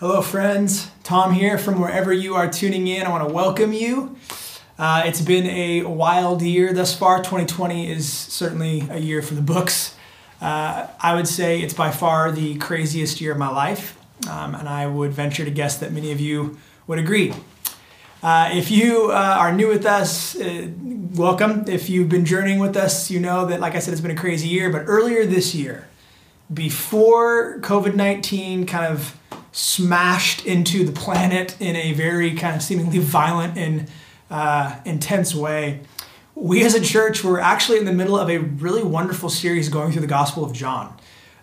Hello, friends. Tom here from wherever you are tuning in. I want to welcome you. Uh, it's been a wild year thus far. 2020 is certainly a year for the books. Uh, I would say it's by far the craziest year of my life, um, and I would venture to guess that many of you would agree. Uh, if you uh, are new with us, uh, welcome. If you've been journeying with us, you know that, like I said, it's been a crazy year. But earlier this year, before COVID 19 kind of smashed into the planet in a very kind of seemingly violent and uh, intense way, we as a church were actually in the middle of a really wonderful series going through the Gospel of John.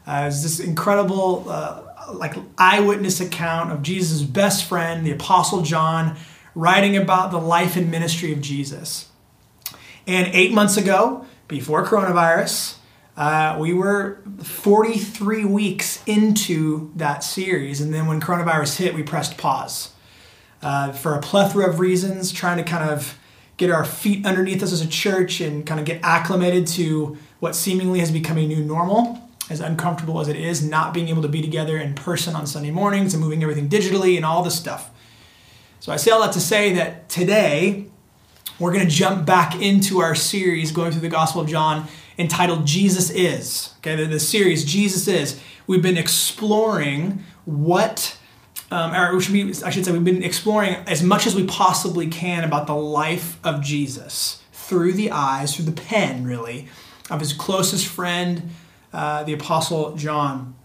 Uh, it's this incredible, uh, like eyewitness account of Jesus' best friend, the Apostle John, writing about the life and ministry of Jesus. And eight months ago, before coronavirus, uh, we were 43 weeks into that series, and then when coronavirus hit, we pressed pause uh, for a plethora of reasons, trying to kind of get our feet underneath us as a church and kind of get acclimated to what seemingly has become a new normal. As uncomfortable as it is, not being able to be together in person on Sunday mornings and moving everything digitally and all this stuff. So I say all that to say that today we're going to jump back into our series going through the Gospel of John entitled Jesus Is. Okay, the, the series Jesus Is. We've been exploring what, um, or should be, I should say, we've been exploring as much as we possibly can about the life of Jesus through the eyes, through the pen, really, of his closest friend, uh, the Apostle John.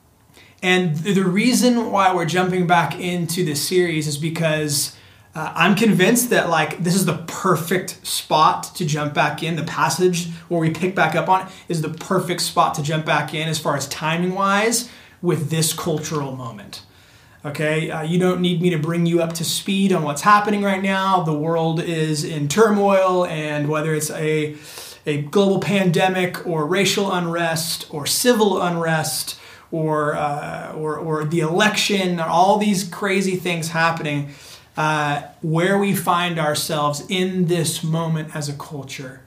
And the reason why we're jumping back into this series is because uh, I'm convinced that like this is the perfect spot to jump back in. The passage where we pick back up on is the perfect spot to jump back in as far as timing wise with this cultural moment. Okay, uh, you don't need me to bring you up to speed on what's happening right now. The world is in turmoil, and whether it's a a global pandemic or racial unrest or civil unrest or uh, or, or the election, all these crazy things happening uh, where we find ourselves in this moment as a culture,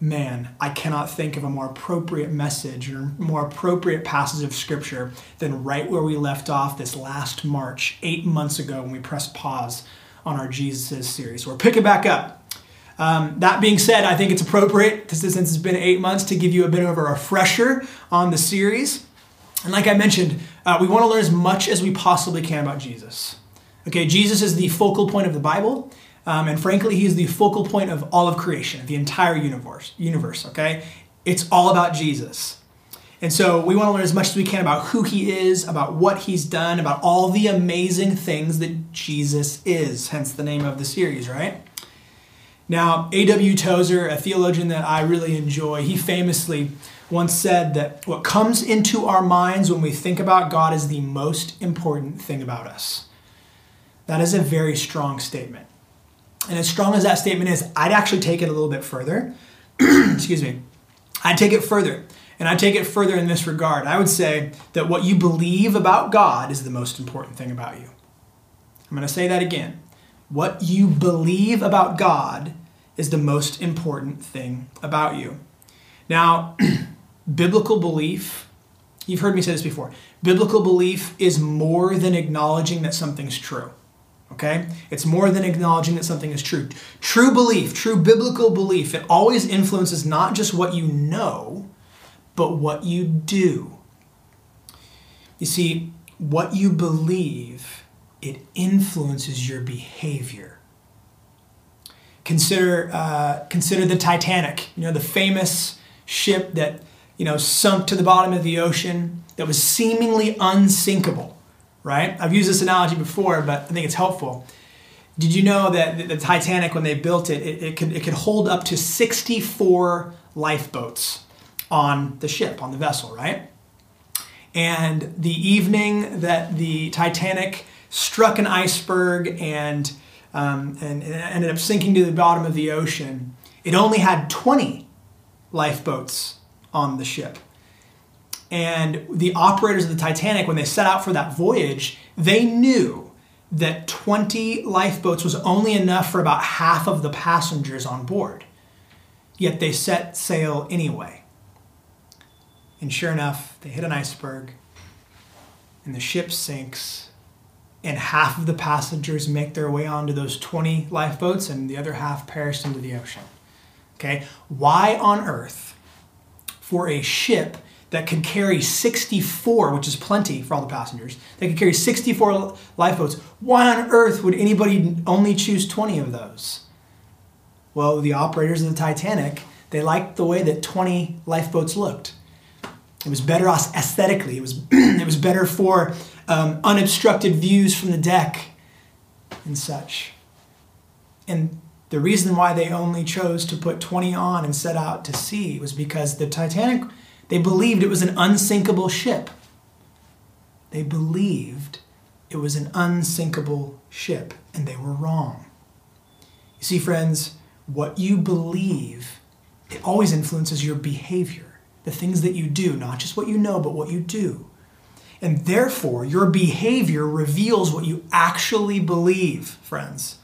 man, I cannot think of a more appropriate message or more appropriate passage of scripture than right where we left off this last March, eight months ago, when we pressed pause on our Jesus series. We're picking back up. Um, that being said, I think it's appropriate, since it's been eight months, to give you a bit of a refresher on the series. And like I mentioned, uh, we want to learn as much as we possibly can about Jesus. Okay, Jesus is the focal point of the Bible, um, and frankly, he is the focal point of all of creation, the entire universe. Universe, okay, it's all about Jesus. And so we want to learn as much as we can about who he is, about what he's done, about all the amazing things that Jesus is, hence the name of the series, right? Now, A.W. Tozer, a theologian that I really enjoy, he famously once said that what comes into our minds when we think about God is the most important thing about us. That is a very strong statement. And as strong as that statement is, I'd actually take it a little bit further. Excuse me. I'd take it further. And I'd take it further in this regard. I would say that what you believe about God is the most important thing about you. I'm going to say that again. What you believe about God is the most important thing about you. Now, biblical belief, you've heard me say this before, biblical belief is more than acknowledging that something's true. Okay? It's more than acknowledging that something is true. True belief, true biblical belief, it always influences not just what you know, but what you do. You see, what you believe, it influences your behavior. Consider, uh, consider the Titanic, you know, the famous ship that, you know, sunk to the bottom of the ocean that was seemingly unsinkable right? I've used this analogy before, but I think it's helpful. Did you know that the Titanic, when they built it, it, it, could, it could hold up to 64 lifeboats on the ship, on the vessel, right? And the evening that the Titanic struck an iceberg and, um, and, and ended up sinking to the bottom of the ocean, it only had 20 lifeboats on the ship. And the operators of the Titanic, when they set out for that voyage, they knew that 20 lifeboats was only enough for about half of the passengers on board. Yet they set sail anyway. And sure enough, they hit an iceberg, and the ship sinks, and half of the passengers make their way onto those 20 lifeboats and the other half perished into the ocean. Okay? Why on earth, for a ship that could carry 64, which is plenty for all the passengers, that could carry 64 lifeboats, why on earth would anybody only choose 20 of those? Well, the operators of the Titanic, they liked the way that 20 lifeboats looked. It was better aesthetically. It was, it was better for um, unobstructed views from the deck and such. And the reason why they only chose to put 20 on and set out to sea was because the Titanic, they believed it was an unsinkable ship. They believed it was an unsinkable ship, and they were wrong. You see, friends, what you believe, it always influences your behavior, the things that you do, not just what you know, but what you do. And therefore, your behavior reveals what you actually believe, friends.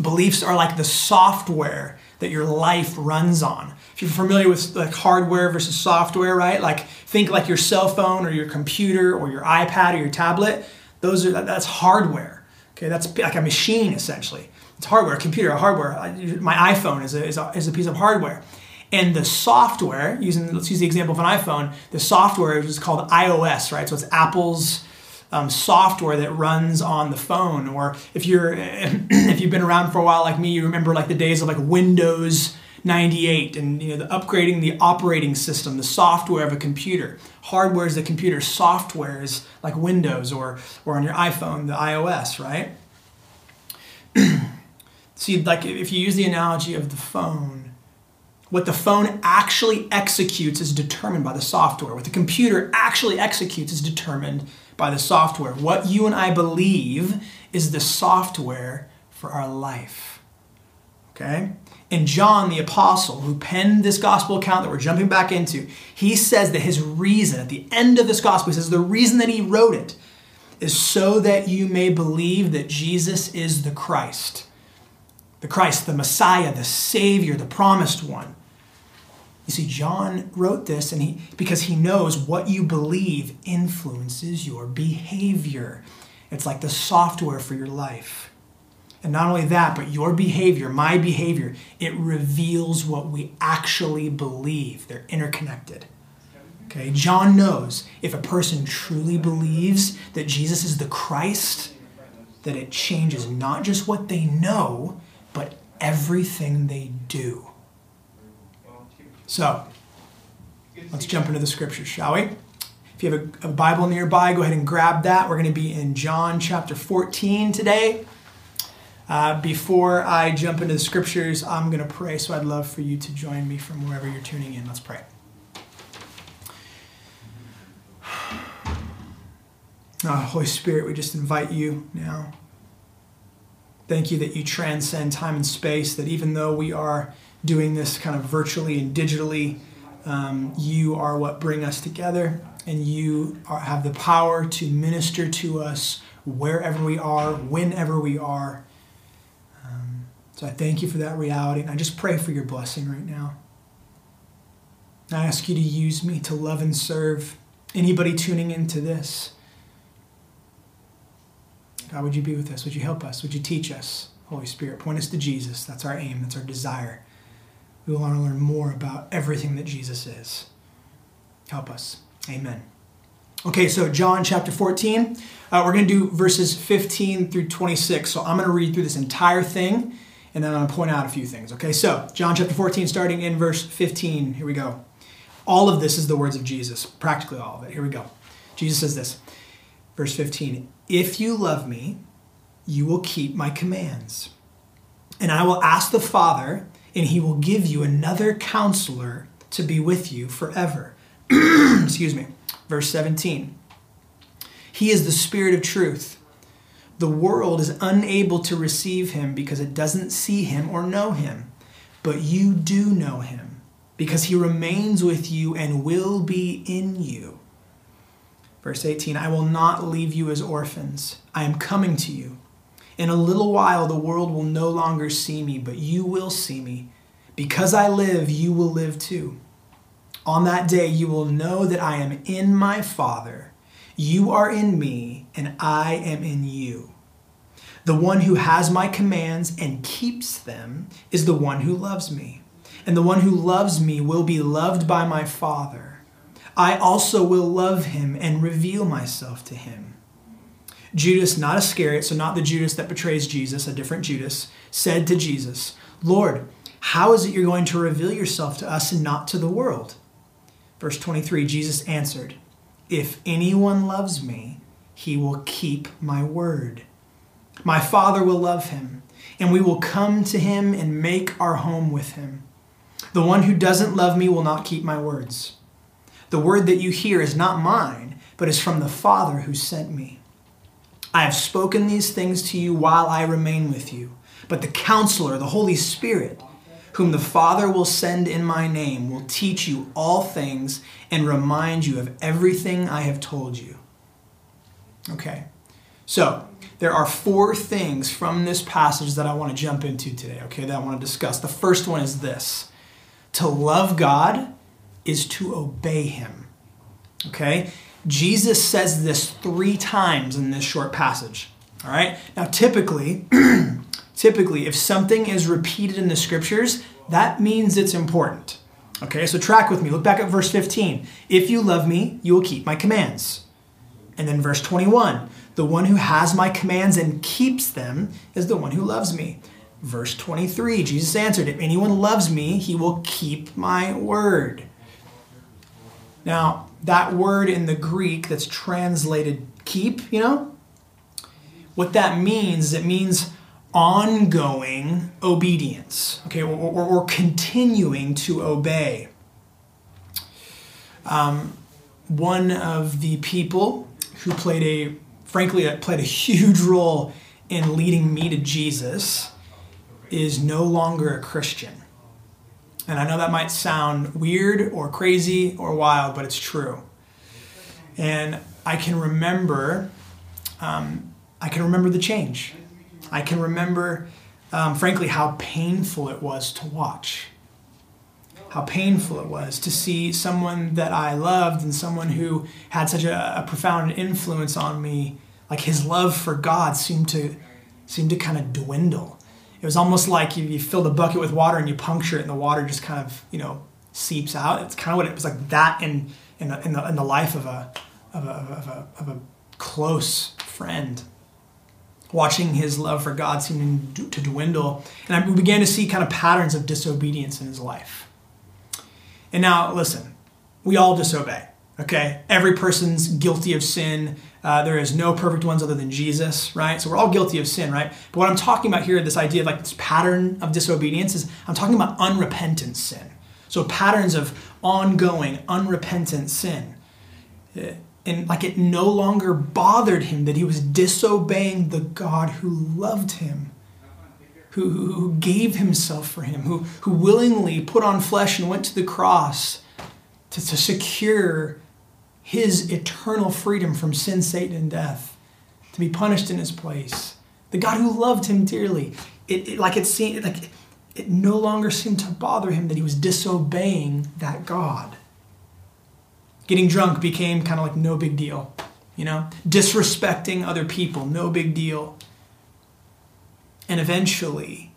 Beliefs are like the software that your life runs on. If you're familiar with like hardware versus software, right? Like think like your cell phone or your computer or your iPad or your tablet. Those are that's hardware. Okay, that's like a machine essentially. It's hardware, a computer, a hardware. My iPhone is a, is a, is a piece of hardware. And the software, using let's use the example of an iPhone, the software is called iOS, right? So it's Apple's um, software that runs on the phone. Or if you're if you've been around for a while like me, you remember like the days of like Windows 98 and you know the upgrading the operating system, the software of a computer. Hardware is the computer, software is like Windows or or on your iPhone, the iOS, right? See, like if you use the analogy of the phone, what the phone actually executes is determined by the software. What the computer actually executes is determined by the software. What you and I believe is the software for our life. Okay? And John the apostle, who penned this gospel account that we're jumping back into, he says that his reason, at the end of this gospel, he says the reason that he wrote it is so that you may believe that Jesus is the Christ. The Christ, the Messiah, the Savior, the promised one. You see, John wrote this and he because he knows what you believe influences your behavior. It's like the software for your life. And not only that, but your behavior, my behavior, it reveals what we actually believe. They're interconnected. Okay, John knows if a person truly believes that Jesus is the Christ, that it changes not just what they know, but everything they do. So, let's jump into the scriptures, shall we? If you have a, a Bible nearby, go ahead and grab that. We're going to be in John chapter 14 today. Uh, before I jump into the scriptures, I'm going to pray, so I'd love for you to join me from wherever you're tuning in. Let's pray. Oh, Holy Spirit, we just invite you now. Thank you that you transcend time and space, that even though we are doing this kind of virtually and digitally. Um, you are what bring us together, and you are, have the power to minister to us wherever we are, whenever we are. So I thank you for that reality, and I just pray for your blessing right now. I ask you to use me to love and serve anybody tuning into this. God, would you be with us? Would you help us? Would you teach us? Holy Spirit, point us to Jesus. That's our aim, that's our desire we want to learn more about everything that Jesus is. Help us. Amen. Okay, so John chapter 14. Uh, we're going to do verses 15 through 26. So I'm going to read through this entire thing and then I'm going to point out a few things. Okay, so John chapter 14, starting in verse 15. Here we go. All of this is the words of Jesus, practically all of it. Here we go. Jesus says this, verse 15 If you love me, you will keep my commands. And I will ask the Father and he will give you another counselor to be with you forever. Excuse me. Verse 17. He is the Spirit of truth. The world is unable to receive him because it doesn't see him or know him. But you do know him because he remains with you and will be in you. Verse 18 I will not leave you as orphans, I am coming to you. In a little while, the world will no longer see me, but you will see me. Because I live, you will live too. On that day, you will know that I am in my Father. You are in me, and I am in you. The one who has my commands and keeps them is the one who loves me. And the one who loves me will be loved by my Father. I also will love him and reveal myself to him. Judas, not Iscariot, so not the Judas that betrays Jesus, a different Judas, said to Jesus, Lord, how is it you're going to reveal yourself to us and not to the world? Verse 23 Jesus answered, If anyone loves me, he will keep my word. My Father will love him, and we will come to him and make our home with him. The one who doesn't love me will not keep my words. The word that you hear is not mine, but is from the Father who sent me. I have spoken these things to you while I remain with you, but the counselor, the Holy Spirit, whom the Father will send in my name, will teach you all things and remind you of everything I have told you. Okay, so there are four things from this passage that I want to jump into today, okay, that I want to discuss. The first one is this to love God is to obey Him. Okay, Jesus says this three times in this short passage. All right, now typically, typically, if something is repeated in the scriptures, that means it's important. Okay, so track with me. Look back at verse 15. If you love me, you will keep my commands. And then verse 21 the one who has my commands and keeps them is the one who loves me. Verse 23 Jesus answered, If anyone loves me, he will keep my word. Now, that word in the Greek that's translated keep, you know, what that means it means ongoing obedience, okay, or, or, or continuing to obey. Um, one of the people who played a, frankly, played a huge role in leading me to Jesus is no longer a Christian. And I know that might sound weird or crazy or wild, but it's true. And I can remember, um, I can remember the change. I can remember, um, frankly, how painful it was to watch. How painful it was to see someone that I loved and someone who had such a, a profound influence on me, like his love for God seemed to seemed to kind of dwindle. It was almost like you, you filled a bucket with water and you puncture it and the water just kind of you know seeps out. It's kind of what it was like that in in, in, the, in the life of a of a, of a, of a close friend watching his love for god seeming to dwindle and we began to see kind of patterns of disobedience in his life and now listen we all disobey okay every person's guilty of sin uh, there is no perfect ones other than Jesus, right? So we're all guilty of sin, right? But what I'm talking about here, this idea of like this pattern of disobedience, is I'm talking about unrepentant sin. So patterns of ongoing, unrepentant sin. And like it no longer bothered him that he was disobeying the God who loved him, who, who, who gave himself for him, who, who willingly put on flesh and went to the cross to, to secure his eternal freedom from sin, Satan, and death, to be punished in his place. The God who loved him dearly. It, it like it seemed like it no longer seemed to bother him that he was disobeying that God. Getting drunk became kind of like no big deal, you know? Disrespecting other people, no big deal. And eventually,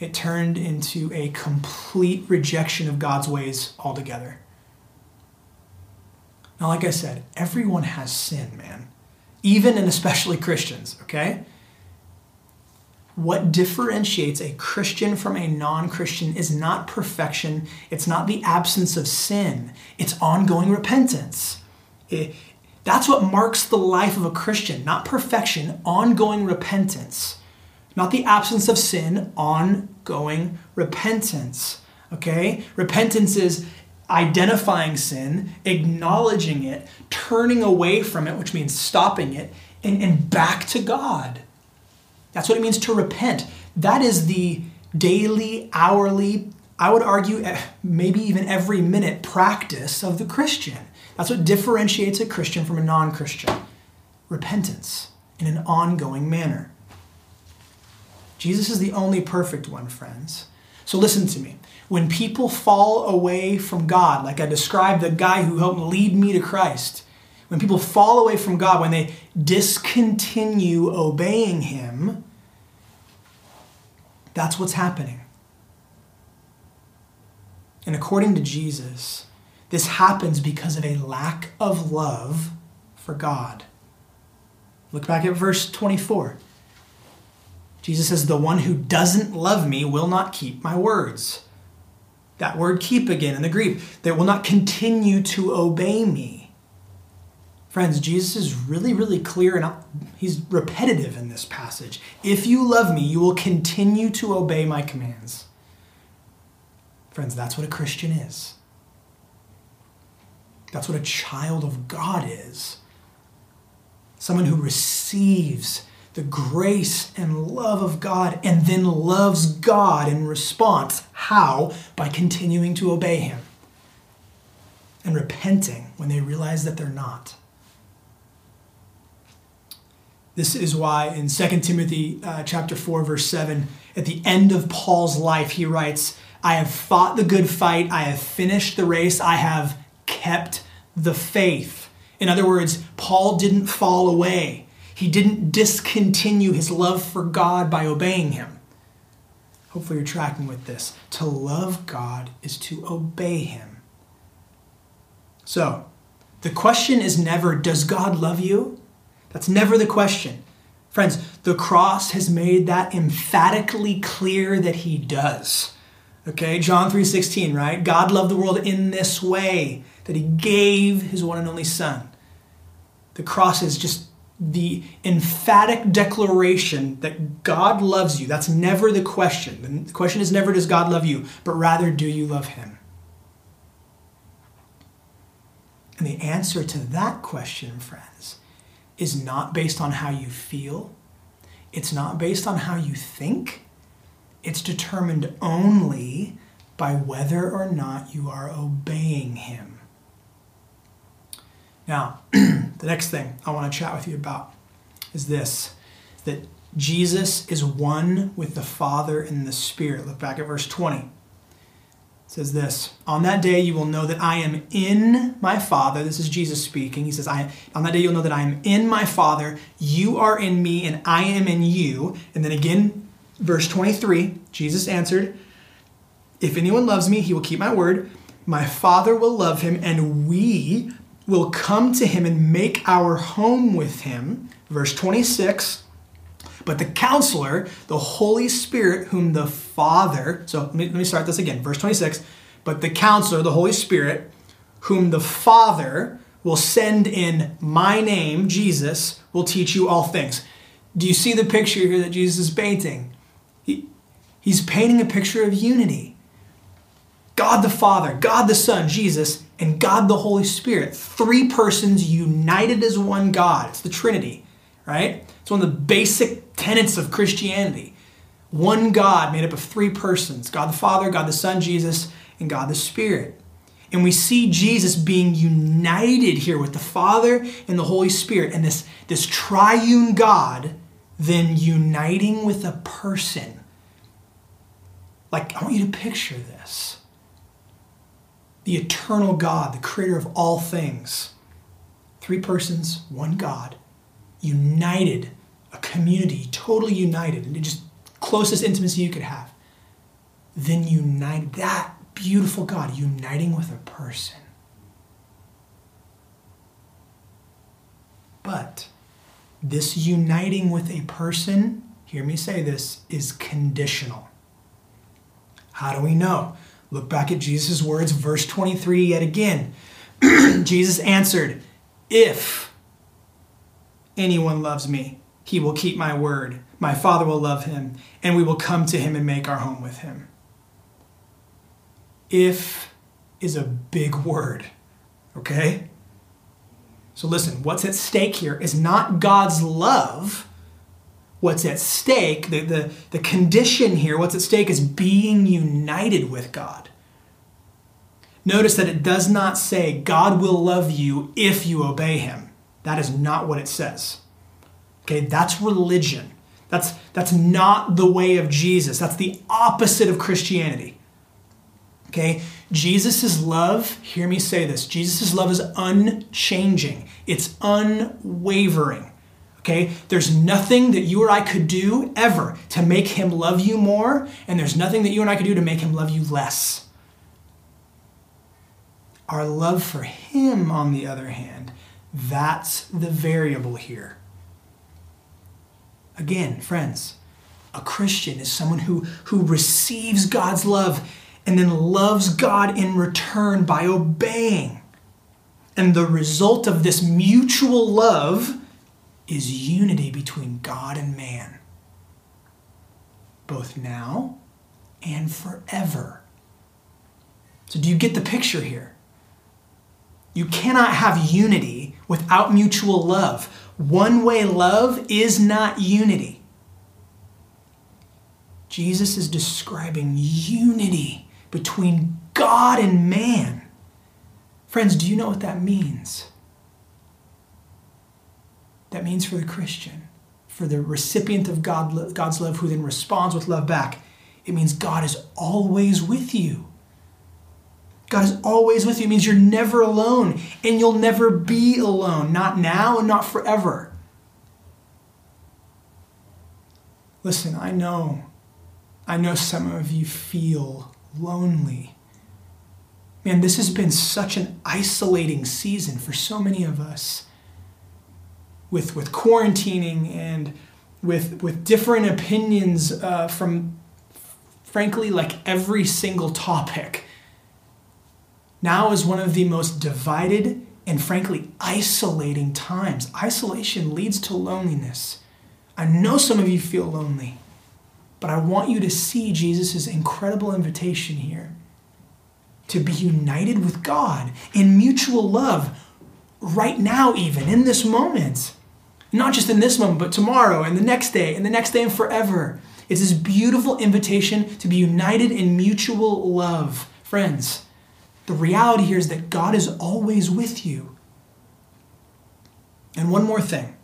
it turned into a complete rejection of God's ways altogether. Now, like I said, everyone has sin, man, even and especially Christians, okay? What differentiates a Christian from a non Christian is not perfection, it's not the absence of sin, it's ongoing repentance. It, that's what marks the life of a Christian, not perfection, ongoing repentance. Not the absence of sin, ongoing repentance. Okay? Repentance is identifying sin, acknowledging it, turning away from it, which means stopping it, and, and back to God. That's what it means to repent. That is the daily, hourly, I would argue, eh, maybe even every minute practice of the Christian. That's what differentiates a Christian from a non Christian repentance in an ongoing manner. Jesus is the only perfect one, friends. So listen to me. When people fall away from God, like I described the guy who helped lead me to Christ, when people fall away from God, when they discontinue obeying Him, that's what's happening. And according to Jesus, this happens because of a lack of love for God. Look back at verse 24. Jesus says, The one who doesn't love me will not keep my words. That word keep again in the Greek, they will not continue to obey me. Friends, Jesus is really, really clear and he's repetitive in this passage. If you love me, you will continue to obey my commands. Friends, that's what a Christian is. That's what a child of God is. Someone who receives the grace and love of God and then loves God in response. How? By continuing to obey Him and repenting when they realize that they're not. This is why in 2 Timothy uh, chapter 4 verse 7 at the end of Paul's life he writes, "I have fought the good fight, I have finished the race, I have kept the faith." In other words, Paul didn't fall away. He didn't discontinue his love for God by obeying him. Hopefully, you're tracking with this. To love God is to obey him. So, the question is never, does God love you? That's never the question. Friends, the cross has made that emphatically clear that he does. Okay, John 3:16, right? God loved the world in this way that he gave his one and only son. The cross is just the emphatic declaration that God loves you. That's never the question. The question is never, does God love you? But rather, do you love Him? And the answer to that question, friends, is not based on how you feel, it's not based on how you think, it's determined only by whether or not you are obeying Him. Now, the next thing I want to chat with you about is this that Jesus is one with the Father and the Spirit. Look back at verse 20. Says this On that day you will know that I am in my Father. This is Jesus speaking. He says, I, On that day you'll know that I am in my Father, you are in me, and I am in you. And then again, verse 23, Jesus answered, If anyone loves me, he will keep my word. My Father will love him, and we will come to him and make our home with him. Verse 26. But the counselor, the Holy Spirit, whom the Father, so let me, start this again. Verse 26. But the counselor, the Holy Spirit, whom the Father will send in my name, Jesus, will teach you all things. Do you see the picture here that Jesus is painting? He, he's painting a picture of unity. God the Father, God the Son, Jesus, and God the Holy Spirit. Three persons united as one God. It's the Trinity, right? It's one of the basic tenets of Christianity. One God made up of three persons God the Father, God the Son, Jesus, and God the Spirit. And we see Jesus being united here with the Father and the Holy Spirit, and this, this triune God then uniting with a person. Like, I want you to picture this the eternal God, the creator of all things. Three persons, one God, united, a community, totally united, and just closest intimacy you could have. Then unite that beautiful God uniting with a person. But this uniting with a person, hear me say this, is conditional. How do we know? Look back at Jesus' words, verse 23 yet again. Jesus answered, If anyone loves me, he will keep my word. My Father will love him, and we will come to him and make our home with him. If is a big word, okay? So listen, what's at stake here is not God's love what's at stake, the, the, the condition here, what's at stake is being united with God. Notice that it does not say God will love you if you obey him. That is not what it says. Okay, that's religion. That's, that's not the way of Jesus. That's the opposite of Christianity. Okay? Jesus' love, hear me say this Jesus' love is unchanging, it's unwavering. Okay? There's nothing that you or I could do ever to make him love you more, and there's nothing that you and I could do to make him love you less. Our love for him, on the other hand, that's the variable here. Again, friends, a Christian is someone who, who receives God's love and then loves God in return by obeying. And the result of this mutual love is unity between God and man, both now and forever. So, do you get the picture here? You cannot have unity without mutual love. One way love is not unity. Jesus is describing unity between God and man. Friends, do you know what that means? that means for the Christian, for the recipient of God, God's love who then responds with love back, it means God is always with you. God is always with you. It means you're never alone and you'll never be alone, not now and not forever. Listen, I know, I know some of you feel lonely. Man, this has been such an isolating season for so many of us with with quarantining and with with different opinions uh, from frankly like every single topic now is one of the most divided and frankly isolating times isolation leads to loneliness i know some of you feel lonely but i want you to see jesus' incredible invitation here to be united with god in mutual love right now even in this moment not just in this moment, but tomorrow and the next day and the next day and forever. It's this beautiful invitation to be united in mutual love. Friends, the reality here is that God is always with you. And one more thing.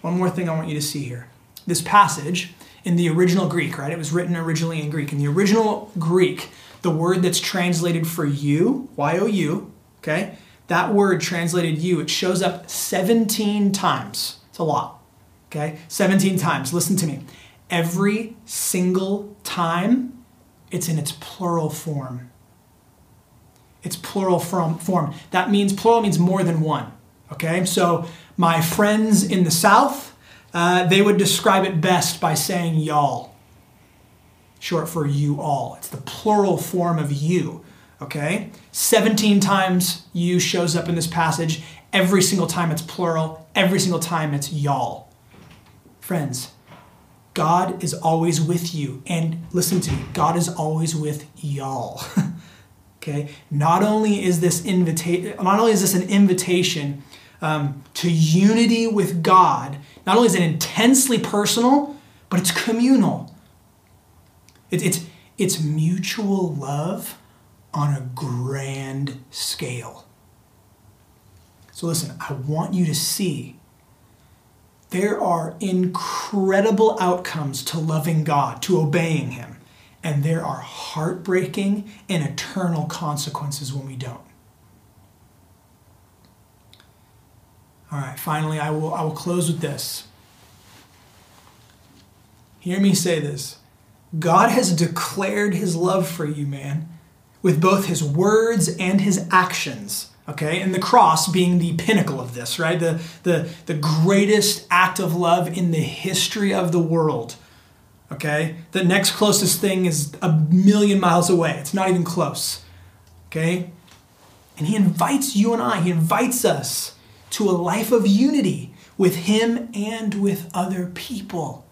One more thing I want you to see here. This passage in the original Greek, right? It was written originally in Greek. In the original Greek, the word that's translated for you, Y O U, okay, that word translated you, it shows up 17 times. It's a lot. Okay? 17 times. Listen to me. Every single time, it's in its plural form. It's plural form. That means plural means more than one. Okay? So my friends in the South, uh, they would describe it best by saying y'all, short for you all. It's the plural form of you. Okay? 17 times you shows up in this passage. Every single time it's plural, every single time it's y'all. Friends, God is always with you. And listen to me, God is always with y'all. okay? Not only is this invitation, not only is this an invitation um, to unity with God, not only is it intensely personal, but it's communal. It, it's, it's mutual love on a grand scale. So, listen, I want you to see there are incredible outcomes to loving God, to obeying Him, and there are heartbreaking and eternal consequences when we don't. All right, finally, I will, I will close with this. Hear me say this God has declared His love for you, man with both his words and his actions. Okay, and the cross being the pinnacle of this, right? The, the, the greatest act of love in the history of the world. Okay, the next closest thing is a million miles away. It's not even close. Okay, and he invites you and I, he invites us to a life of unity with him and with other people.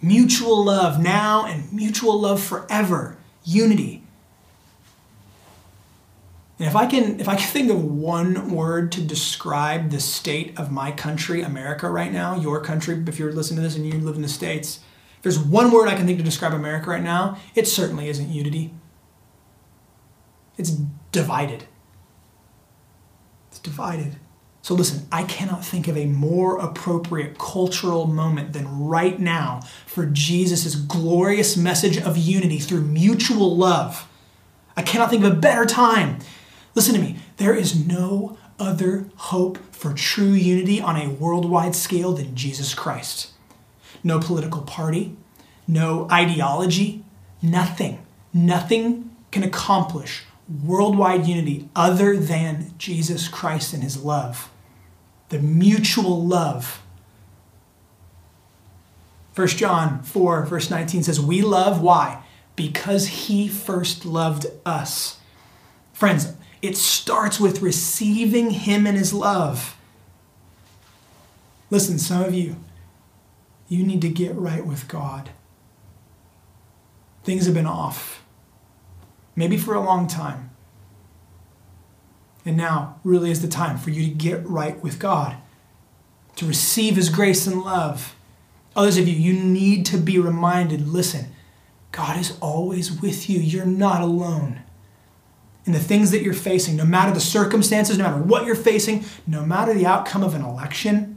Mutual love now and mutual love forever. Unity. And if I can if I can think of one word to describe the state of my country, America right now, your country, if you're listening to this and you live in the States, there's one word I can think to describe America right now, it certainly isn't unity. It's divided. It's divided. So listen, I cannot think of a more appropriate cultural moment than right now for Jesus' glorious message of unity through mutual love I cannot think of a better time. Listen to me. There is no other hope for true unity on a worldwide scale than Jesus Christ. No political party, no ideology, nothing, nothing can accomplish worldwide unity other than Jesus Christ and his love. The mutual love. 1 John 4, verse 19 says, We love, why? Because he first loved us. Friends, it starts with receiving him and his love. Listen, some of you, you need to get right with God. Things have been off, maybe for a long time. And now really is the time for you to get right with God, to receive His grace and love. Others of you, you need to be reminded listen, God is always with you. You're not alone. In the things that you're facing, no matter the circumstances, no matter what you're facing, no matter the outcome of an election,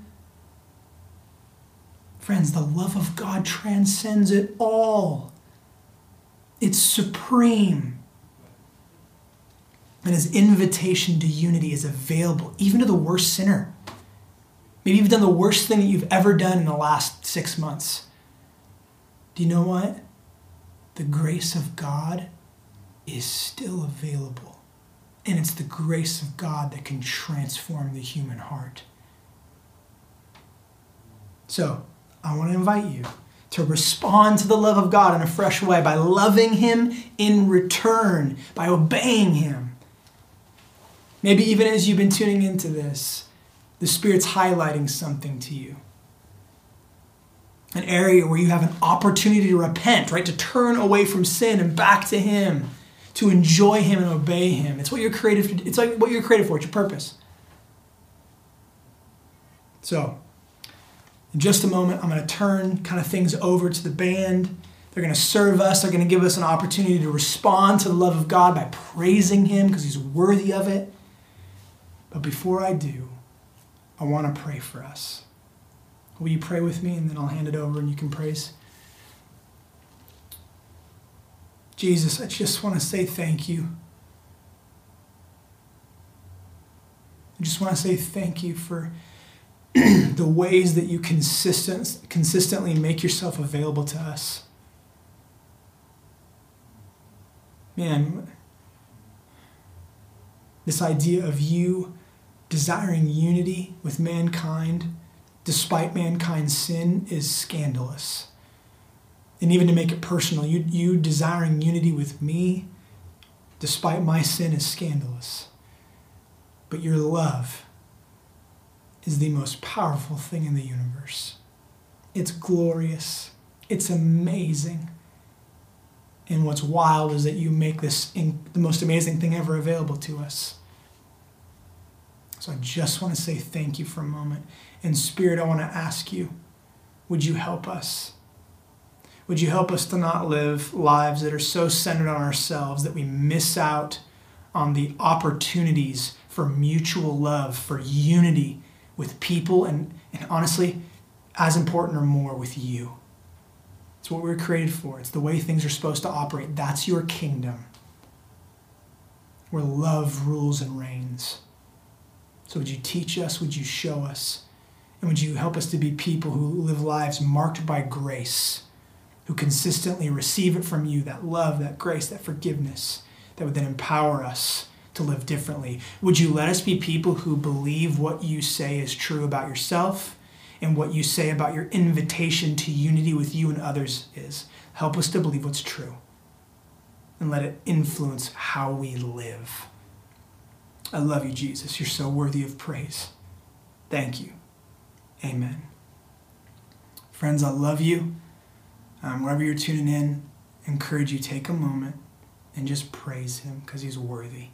friends, the love of God transcends it all. It's supreme. And his invitation to unity is available even to the worst sinner. Maybe you've done the worst thing that you've ever done in the last six months. Do you know what? The grace of God is still available. And it's the grace of God that can transform the human heart. So, I want to invite you to respond to the love of God in a fresh way by loving Him in return, by obeying Him. Maybe even as you've been tuning into this, the Spirit's highlighting something to you. An area where you have an opportunity to repent, right? To turn away from sin and back to Him, to enjoy Him and obey Him. It's what you're created. It's like what you're created for. It's your purpose. So, in just a moment, I'm going to turn kind of things over to the band. They're going to serve us. They're going to give us an opportunity to respond to the love of God by praising Him because He's worthy of it. But before I do, I want to pray for us. Will you pray with me and then I'll hand it over and you can praise? Jesus, I just want to say thank you. I just want to say thank you for the ways that you consistent, consistently make yourself available to us. Man, this idea of you desiring unity with mankind despite mankind's sin is scandalous. And even to make it personal, you, you desiring unity with me despite my sin is scandalous. But your love is the most powerful thing in the universe. It's glorious. It's amazing. And what's wild is that you make this in, the most amazing thing ever available to us. So I just want to say thank you for a moment. In spirit, I want to ask you would you help us? Would you help us to not live lives that are so centered on ourselves that we miss out on the opportunities for mutual love, for unity with people, and, and honestly, as important or more, with you? It's what we we're created for. It's the way things are supposed to operate. That's your kingdom where love rules and reigns. So, would you teach us? Would you show us? And would you help us to be people who live lives marked by grace, who consistently receive it from you that love, that grace, that forgiveness that would then empower us to live differently? Would you let us be people who believe what you say is true about yourself and what you say about your invitation to unity with you and others is? Help us to believe what's true and let it influence how we live. I love you, Jesus. You're so worthy of praise. Thank you. Amen. Friends, I love you. Um, wherever you're tuning in, encourage you take a moment and just praise him because he's worthy.